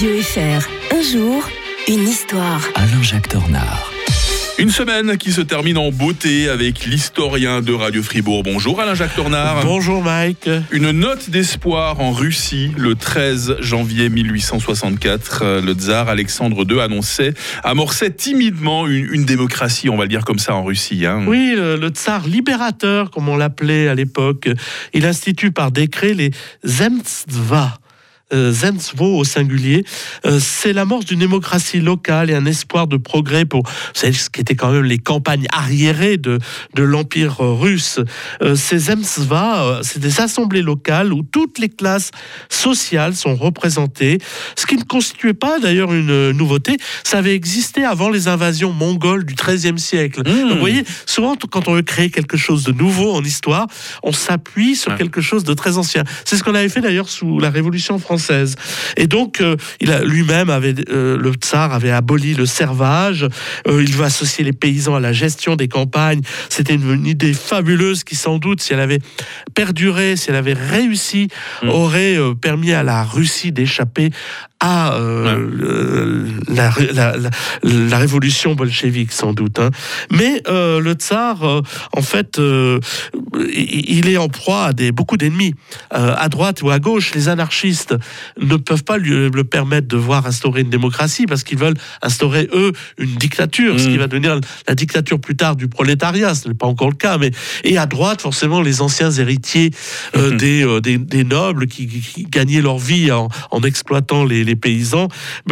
Radio FR. Un jour, une histoire. Alain-Jacques Dornard. Une semaine qui se termine en beauté avec l'historien de Radio Fribourg. Bonjour Alain-Jacques Tornard. Bonjour Mike. Une note d'espoir en Russie le 13 janvier 1864. Le tsar Alexandre II annonçait, amorçait timidement une, une démocratie, on va le dire comme ça en Russie. Hein. Oui, le, le, tsar libérateur, comme on l'appelait à l'époque, il institue par décret les Zemstva euh, Zensvo au singulier, euh, c'est l'amorce d'une démocratie locale et un espoir de progrès pour ce qui était quand même les campagnes arriérées de, de l'Empire russe. Euh, ces Zemstva, c'est des assemblées locales où toutes les classes sociales sont représentées, ce qui ne constituait pas d'ailleurs une nouveauté, ça avait existé avant les invasions mongoles du XIIIe siècle. Mmh. Donc, vous voyez, souvent quand on veut créer quelque chose de nouveau en histoire, on s'appuie sur quelque chose de très ancien. C'est ce qu'on avait fait d'ailleurs sous la Révolution française et donc, euh, il a lui-même avait euh, le tsar avait aboli le servage. Euh, il veut associer les paysans à la gestion des campagnes. C'était une, une, idée fabuleuse qui, sans doute, si elle avait perduré, si elle avait réussi, mmh. aurait permis à la Russie d'échapper à euh, ouais. la, la, la, la, révolution bolchevique sans doute. Hein. Mais euh, le tsar, euh, en fait, il est en proie à des, beaucoup d'ennemis. À droite ou à gauche, les anarchistes ne peuvent pas lui le permettre de voir instaurer une démocratie parce qu'ils veulent instaurer, eux, une dictature, mmh. ce qui va devenir la dictature plus tard du prolétariat. Ce n'est pas encore le cas. Mais... Et à droite, forcément, les anciens héritiers mmh. des, des, des, nobles qui, qui, gagnaient leur vie en, en exploitant les les paysans,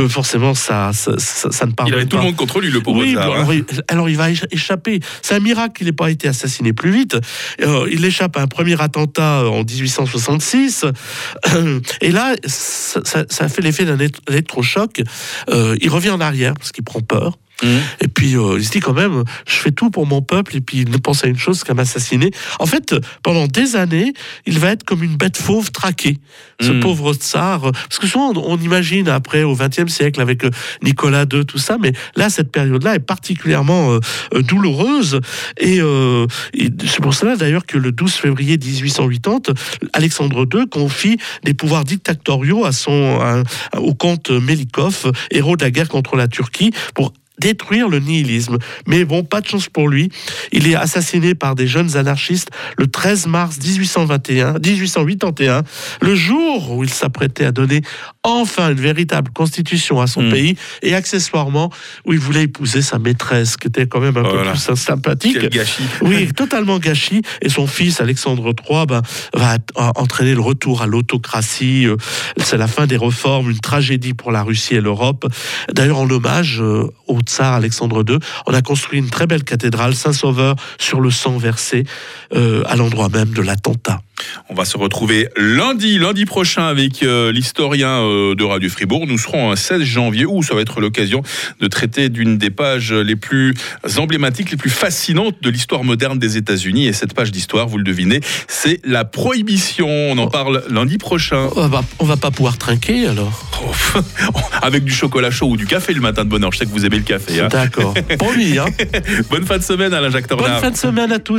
forcément, ça, ça, ça, ça ne parle pas. Il avait tout le monde contre lui, le pauvre oui, tsar, alors, hein. il, alors, il va échapper. C'est un miracle qu'il n'ait pas été assassiné plus vite. Euh, il échappe à un premier attentat en 1866. Et là, ça, ça fait l'effet d'un électrochoc. Euh, il revient en arrière parce qu'il prend peur. Mmh. Et puis euh, il se dit quand même, je fais tout pour mon peuple. Et puis il ne pense à une chose qu'à m'assassiner. En fait, pendant des années, il va être comme une bête fauve traquée. Ce mmh. pauvre tsar. Parce que souvent on, on imagine après au XXe siècle avec euh, Nicolas II tout ça, mais là cette période-là est particulièrement euh, douloureuse. Et, euh, et c'est pour cela d'ailleurs que le 12 février 1880, Alexandre II confie des pouvoirs dictatoriaux à son à, au comte Melikov, héros de la guerre contre la Turquie, pour détruire le nihilisme. Mais bon, pas de chance pour lui. Il est assassiné par des jeunes anarchistes le 13 mars 1821, 1881, le jour où il s'apprêtait à donner enfin une véritable constitution à son mmh. pays et accessoirement où il voulait épouser sa maîtresse, qui était quand même un voilà. peu plus sympathique. Quel gâchis. Oui, totalement gâchis. Et son fils, Alexandre III, ben, va entraîner le retour à l'autocratie. C'est la fin des réformes, une tragédie pour la Russie et l'Europe. D'ailleurs, en hommage au tsar Alexandre II, on a construit une très belle cathédrale Saint-Sauveur sur le sang versé euh, à l'endroit même de l'attentat. On va se retrouver lundi, lundi prochain avec euh, l'historien euh, de Radio Fribourg. Nous serons un 16 janvier où ça va être l'occasion de traiter d'une des pages les plus emblématiques, les plus fascinantes de l'histoire moderne des États-Unis. Et cette page d'histoire, vous le devinez, c'est la prohibition. On en parle lundi prochain. On va, on va pas pouvoir trinquer alors. avec du chocolat chaud ou du café le matin de bonne heure. Je sais que vous aimez le café. Hein D'accord. Promis. Hein Bonne fin de semaine, Alain Jacques Tornard. Bonne fin de semaine à tous.